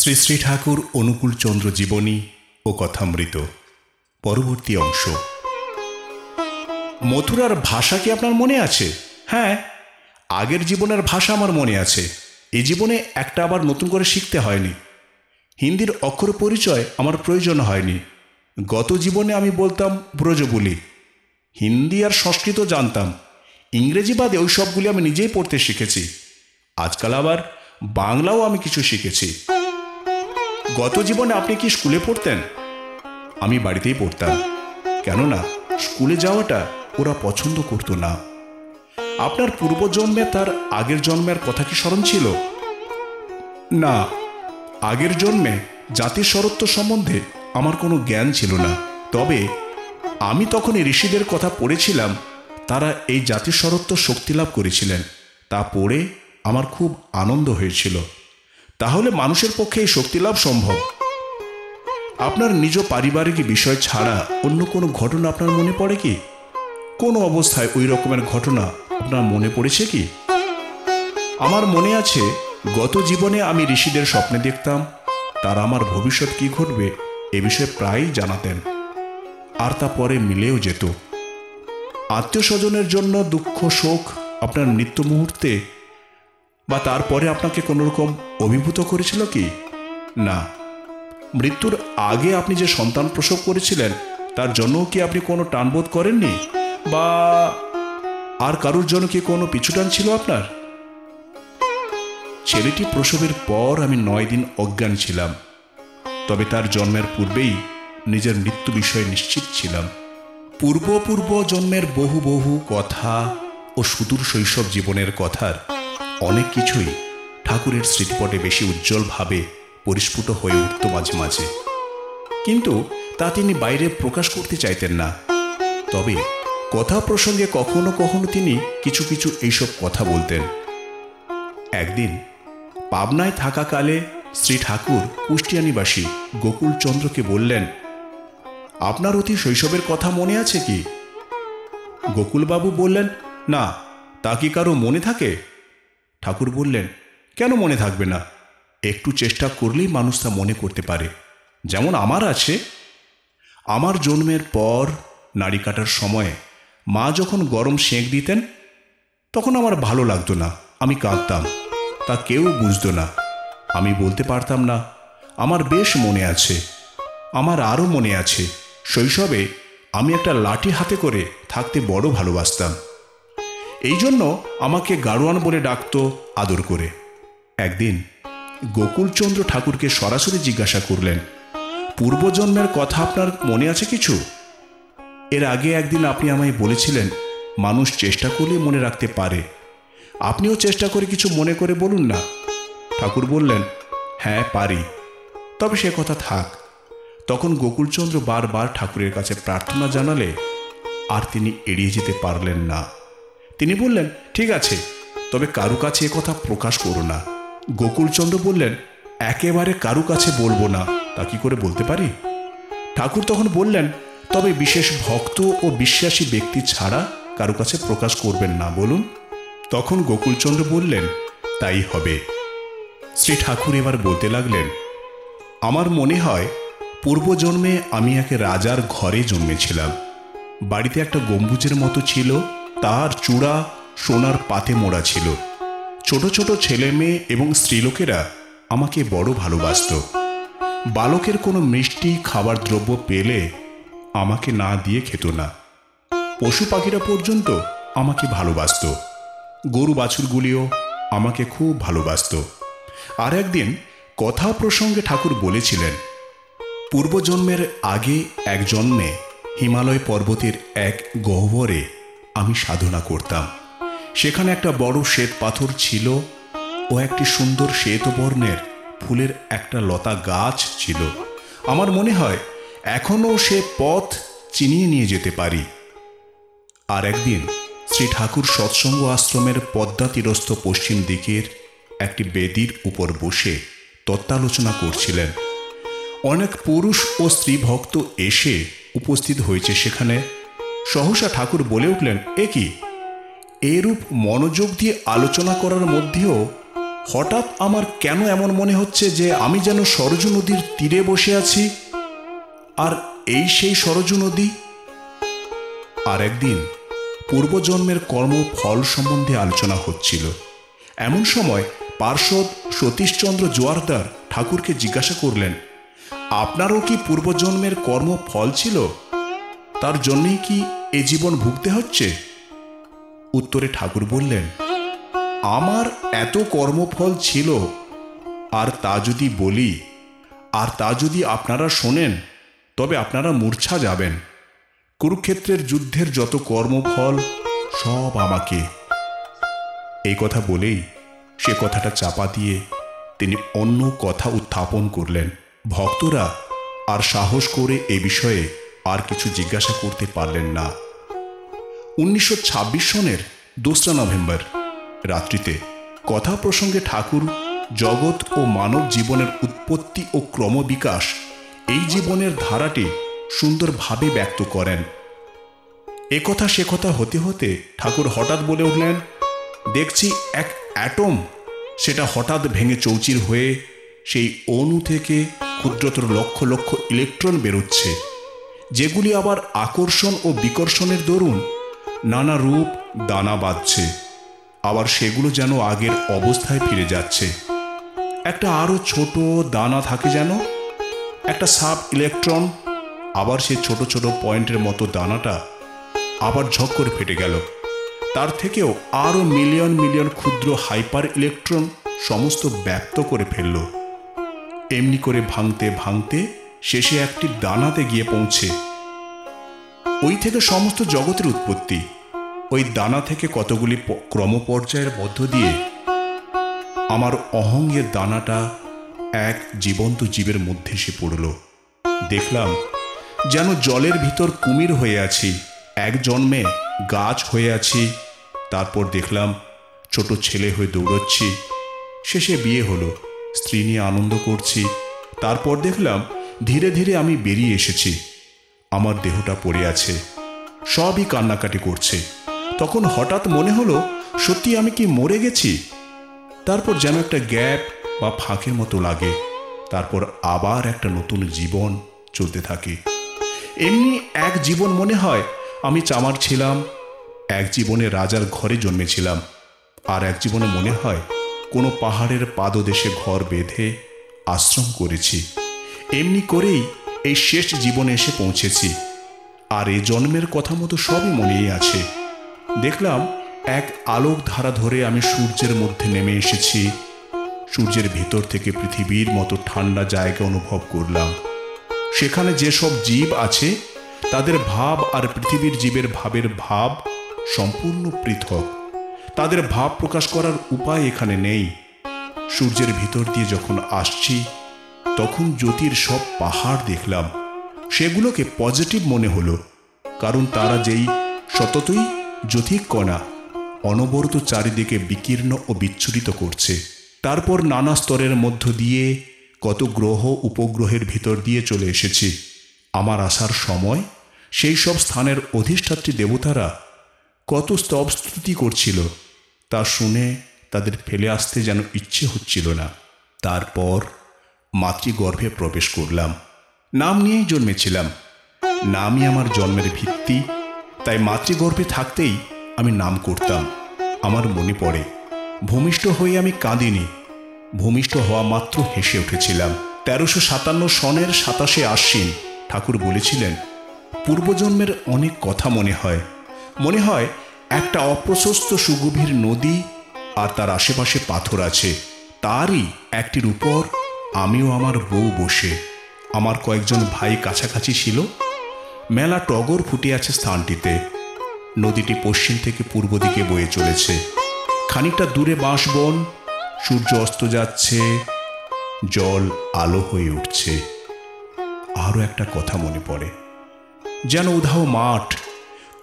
শ্রী শ্রী ঠাকুর অনুকূল চন্দ্র জীবনী ও কথামৃত। পরবর্তী অংশ। মথুরার ভাষা কি আপনার মনে আছে? হ্যাঁ আগের জীবনের ভাষা আমার মনে আছে। এই জীবনে একটা আবার নতুন করে শিখতে হয়নি। হিন্দির অক্ষর পরিচয় আমার প্রয়োজন হয়নি। গত জীবনে আমি বলতাম ব্রজবুলি। হিন্দি আর সংস্কৃত জানতাম। ইংরেজি বাদে ওই সবগুলি আমি নিজেই পড়তে শিখেছি। আজকাল আবার বাংলাও আমি কিছু শিখেছি। গত জীবনে আপনি কি স্কুলে পড়তেন? আমি বাড়িতেই পড়তাম। কেননা স্কুলে যাওয়াটা ওরা পছন্দ করতো না। আপনার পূর্বজন্মে তার আগের জন্মের কথা কি স্মরণ ছিল? না, আগের জন্মে জাতির স্বরত্ব সম্বন্ধে আমার কোনো জ্ঞান ছিল না। তবে আমি তখন ঋষিদের কথা পড়েছিলাম, তারা এই জাতির স্বরত্ব শক্তি লাভ করেছিলেন। তা পড়ে আমার খুব আনন্দ হয়েছিল। তাহলে মানুষের পক্ষে এই শক্তি লাভ সম্ভব। আপনার নিজ পারিবারিক বিষয় ছাড়া অন্য কোনো ঘটনা আপনার মনে পড়ে কি? কোন অবস্থায় ওই রকমের ঘটনা আপনার মনে পড়েছে কি? আমার মনে আছে, গত জীবনে আমি ঋষিদের স্বপ্নে দেখতাম, তারা আমার ভবিষ্যৎ কি ঘটবে এ বিষয়ে প্রায়ই জানাতেন। আর তা পরে মিলেও যেত। আত্মীয় স্বজনের জন্য দুঃখ, শোক আপনার নিত্য মুহূর্তে বা তারপরে আপনাকে কোনো রকম অভিভূত করেছিল কি? না। মৃত্যুর আগে আপনি যে সন্তান প্রসব করেছিলেন, তার জন্য কি আপনি কোনো টানবোধ করেননি? বা আর কারোর জন্য কি কোনো পিছুটান ছিল আপনার? ছেলেটি প্রসবের পর আমি নয় দিন অজ্ঞান ছিলাম। তবে তার জন্মের পূর্বেই নিজের মৃত্যু বিষয়ে নিশ্চিত ছিলাম। পূর্ব পূর্ব জন্মের বহু বহু কথা ও সুদূর শৈশব জীবনের কথার অনেক কিছুই ঠাকুরের স্মৃতিপটে বেশি উজ্জ্বলভাবে পরিস্ফুট হয়ে উঠত মাঝে মাঝে। কিন্তু তা তিনি বাইরে প্রকাশ করতে চাইতেন না। তবে কথা প্রসঙ্গে কখনো কখনো তিনি কিছু কিছু এইসব কথা বলতেন। একদিন পাবনায় থাকাকালে শ্রী ঠাকুর কুষ্টিয়ানিবাসী গোকুলচন্দ্রকে বললেন, আপনার অতি শৈশবের কথা মনে আছে কি? গোকুলবাবু বললেন, না, তা কি কারও মনে থাকে? ঠাকুর বললেন, কেন মনে থাকবে না? একটু চেষ্টা করলেই মানুষ তা মনে করতে পারে। যেমন আমার আছে। আমার জন্মের পর নাড়ি কাটার সময়ে মা যখন গরম সেঁক দিতেন, তখন আমার ভালো লাগতো না। আমি কাঁদতাম। তা কেউ বুঝতো না। আমি বলতে পারতাম না, আমার বেশ মনে আছে। আমার আরও মনে আছে। শৈশবে আমি একটা লাঠি হাতে করে থাকতে বড় ভালোবাসতাম। এই জন্য আমাকে গাড়োয়ান বলে ডাকত আদর করে। একদিন গোকুলচন্দ্র ঠাকুরকে সরাসরি জিজ্ঞাসা করলেন, পূর্বজন্মের কথা আপনার মনে আছে কিছু? এর আগে একদিন আপনি আমায় বলেছিলেন, মানুষ চেষ্টা করলে মনে রাখতে পারে। আপনিও চেষ্টা করে কিছু মনে করে বলুন না। ঠাকুর বললেন হ্যাঁ পারি। তবে সে কথা থাক। তখন গোকুলচন্দ্র বারবার ঠাকুরের কাছে প্রার্থনা জানালে আর তিনি এড়িয়ে যেতে পারলেন না। তিনি বললেন, ঠিক আছে, তবে কারু কাছে কথা প্রকাশ করো না। গোকুলচন্দ্র বললেন, একেবারে কারু কাছে বলব না, তা কি করে বলতে পারি? ঠাকুর তখন বললেন, তবে বিশেষ ভক্ত ও বিশ্বাসী ব্যক্তি ছাড়া কারু কাছে প্রকাশ করবেন না, বলুন। তখন গোকুলচন্দ্র বললেন, তাই হবে। শ্রী ঠাকুর এবার বলতে লাগলেন, আমার মনে হয়, পূর্বজন্মে আমি এক রাজার ঘরে জন্মেছিলাম। বাড়িতে একটা গম্বুজের মতো ছিল তার চূড়া সোনার পাতে মোড়া ছিল। ছোট ছোট ছেলে মেয়ে এবং স্ত্রীলোকেরা আমাকে বড় ভালোবাসত। বালকের কোনো মিষ্টি খাবার দ্রব্য পেলে আমাকে না দিয়ে খেত না। পশু পাখিরা পর্যন্ত আমাকে ভালোবাসত। গরু বাছুরগুলিও আমাকে খুব ভালোবাসত। আর একদিন কথা প্রসঙ্গে ঠাকুর বলেছিলেন, পূর্বজন্মের আগে এক জন্মে হিমালয় পর্বতের এক গহ্বরে আমি সাধনা করতাম। সেখানে একটা বড় শ্বেত পাথর ছিল ও একটি সুন্দর শ্বেত বর্ণের ফুলের একটা লতা গাছ ছিল। আমার মনে হয় এখনও সে পথ চিনিয়ে নিয়ে যেতে পারি। আর একদিন শ্রী ঠাকুর সৎসঙ্গ আশ্রমের পদ্মা তীরস্থ পশ্চিম দিকের একটি বেদির উপর বসে তত্ত্বালোচনা করছিলেন। অনেক পুরুষ ও স্ত্রী ভক্ত এসে উপস্থিত হয়েছে সেখানে। সহসা ঠাকুর বলে উঠলেন, এ কি? এরূপ মনোযোগ দিয়ে আলোচনা করার মধ্যেও হঠাৎ আমার কেন এমন মনে হচ্ছে যে আমি যেন সরজু নদীর তীরে বসে আছি? আর এই সেই সরজু নদী? আর একদিন পূর্বজন্মের কর্ম ফল সম্বন্ধে আলোচনা হচ্ছিল। এমন সময় পার্শ্বদ সতীশচন্দ্র জোয়ারদার ঠাকুরকে জিজ্ঞাসা করলেন, আপনারও কি পূর্বজন্মের কর্ম ফল ছিল? তার জন্যই কি এ জীবন ভুগতে হচ্ছে? উত্তরে ঠাকুর বললেন, আমার এত কর্মফল ছিল, আর তা যদি বলি, আর তা যদি আপনারা শোনেন, তবে আপনারা মূর্ছা যাবেন। কুরুক্ষেত্রের যুদ্ধের যত কর্মফল, সব আমাকে। এই কথা বলেই সে কথাটা চাপা দিয়ে তিনি অন্য কথা উত্থাপন করলেন। ভক্তরা আর সাহস করে এ বিষয়ে আর কিছু জিজ্ঞাসা করতে পারলেন না। উনিশশো ছাব্বিশ সনের দোসরা নভেম্বর রাত্রিতে কথা প্রসঙ্গে ঠাকুর জগৎ ও মানব জীবনের উৎপত্তি ও ক্রমবিকাশ এই জীবনের ধারাটি সুন্দরভাবে ব্যক্ত করেন। এ কথা সে কথা হতে হতে ঠাকুর হঠাৎ বলে উঠলেন, দেখছি এক অ্যাটম। সেটা হঠাৎ ভেঙে চৌচির হয়ে সেই অণু থেকে ক্ষুদ্রতর লক্ষ লক্ষ ইলেকট্রন বেরোচ্ছে। যেগুলি আবার আকর্ষণ ও বিকর্ষণের দরুন নানা রূপ দানা বাঁধছে, আবার সেগুলো যেন আগের অবস্থায় ফিরে যাচ্ছে। একটা আরও ছোট দানা থাকে যেন, একটা সাব ইলেকট্রন, আবার সে ছোট ছোট পয়েন্টের মতো দানাটা আবার ঝক করে ফেটে গেল। তার থেকেও আরও মিলিয়ন মিলিয়ন ক্ষুদ্র হাইপার ইলেকট্রন সমস্ত ব্যক্ত করে ফেলল। এমনি করে ভাঙতে ভাঙতে শেষে একটি দানাতে গিয়ে পৌঁছে। ওই থেকে সমস্ত জগতের উৎপত্তি। ওই দানা থেকে কতগুলি ক্রমপর্যায়ের মধ্য দিয়ে আমার অহঙ্গের দানাটা এক জীবন্ত জীবের মধ্যে এসে পড়ল। দেখলাম যেন জলের ভিতর কুমির হয়ে আছি, এক জন্মে গাছ হয়ে আছি। তারপর দেখলাম ছোট ছেলে হয়ে দৌড়চ্ছি। শেষে বিয়ে হলো, স্ত্রী নিয়ে আনন্দ করছি। তারপর দেখলাম ধীরে ধীরে আমি বেরিয়ে এসেছি। আমার দেহটা পড়ে আছে। সবই কান্নাকাটি করছে। তখন হঠাৎ মনে হলো, সত্যি আমি কি মরে গেছি? তারপর যেন একটা গ্যাপ বা ফাঁকের মতো লাগে। তারপর আবার একটা নতুন জীবন চলতে থাকে। এমনি এক জীবন মনে হয়, আমি চামার ছিলাম, এক জীবনে রাজার ঘরে জন্মেছিলাম। আর এক জীবনে মনে হয়, কোনো পাহাড়ের পাদদেশে ঘর বেঁধে আশ্রম করেছি। এমনি করেই এই শেষ জীবনে এসে পৌঁছেছি। আর এ জন্মের কথা মতো সবই মনেই আছে। দেখলাম এক আলোক ধারা ধরে আমি সূর্যের মধ্যে নেমে এসেছি। সূর্যের ভিতর থেকে পৃথিবীর মতো ঠান্ডা জায়গা অনুভব করলাম। সেখানে যেসব জীব আছে, তাদের ভাব আর পৃথিবীর জীবের ভাবের ভাব সম্পূর্ণ পৃথক। তাদের ভাব প্রকাশ করার উপায় এখানে নেই। সূর্যের ভিতর দিয়ে যখন আসছি তখন জ্যোতির সব পাহাড় দেখলাম। সেগুলোকে পজিটিভ মনে হলো, কারণ তারা যেই সততই জ্যোতিক কণা, অনবরত চারিদিকে বিকীর্ণ ও বিচ্ছুরিত করছে। তারপর নানা স্তরের মধ্য দিয়ে কত গ্রহ উপগ্রহের ভিতর দিয়ে চলে এসেছি। আমার আসার সময় সেই সব স্থানের অধিষ্ঠাত্রী দেবতারা কত স্তব স্তুতি করছিল, তা শুনে তাদের ফেলে আসতে যেন ইচ্ছে হচ্ছিল না। তারপর মাতৃগর্ভে প্রবেশ করলাম। নাম নিয়েই জন্মেছিলাম। নামই আমার জন্মের ভিত্তি। তাই মাতৃগর্ভে থাকতেই আমি নাম করতাম। আমার মনে পড়ে, ভূমিষ্ঠ হয়ে আমি কাঁদিনি। ভূমিষ্ঠ হওয়া মাত্র হেসে উঠেছিলাম। তেরোশো সাতান্ন সনের সাতাশে আশ্বিন, ঠাকুর বলেছিলেন, পূর্বজন্মের অনেক কথা মনে হয়। মনে হয় একটা অপ্রশস্ত সুগভীর নদী আর তার আশেপাশে পাথর আছে। তারই একটির উপর আমিও আমার বউ বসে। আমার কয়েকজন ভাই কাছাকাছি ছিল। মেলা টগর ফুটে আছে স্থানটিতে। নদীটি পশ্চিম থেকে পূর্ব দিকে বয়ে চলেছে। খানিকটা দূরে বাঁশবন। সূর্য অস্ত যাচ্ছে। জল আলো হয়ে উঠছে। আরও একটা কথা মনে পড়ে। যেন উধাও মাঠ।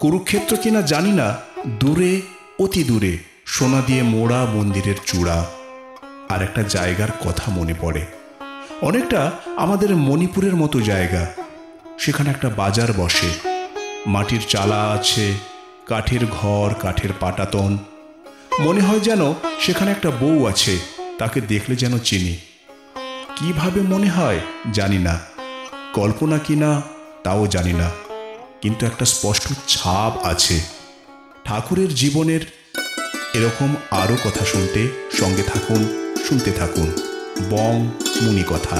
কুরুক্ষেত্র কিনা জানি না। দূরে, অতি দূরে। সোনা দিয়ে মোড়া মন্দিরের চূড়া। আর একটা জায়গার কথা মনে পড়ে। অনেকটা আমাদের মণিপুরের মতো জায়গা। সেখানে একটা বাজার বসে। মাটির চালা আছে, কাঠের ঘর, কাঠের পাটাতন। মনে হয় যেন সেখানে একটা বউ আছে, তাকে দেখলে যেন চিনি। কীভাবে মনে হয় জানি না। কল্পনা কি না তাও জানি না। কিন্তু একটা স্পষ্ট ছাপ আছে। ঠাকুরের জীবনের এরকম আরও কথা শুনতে সঙ্গে থাকুন। শুনতে থাকুন। বং মুনি কথা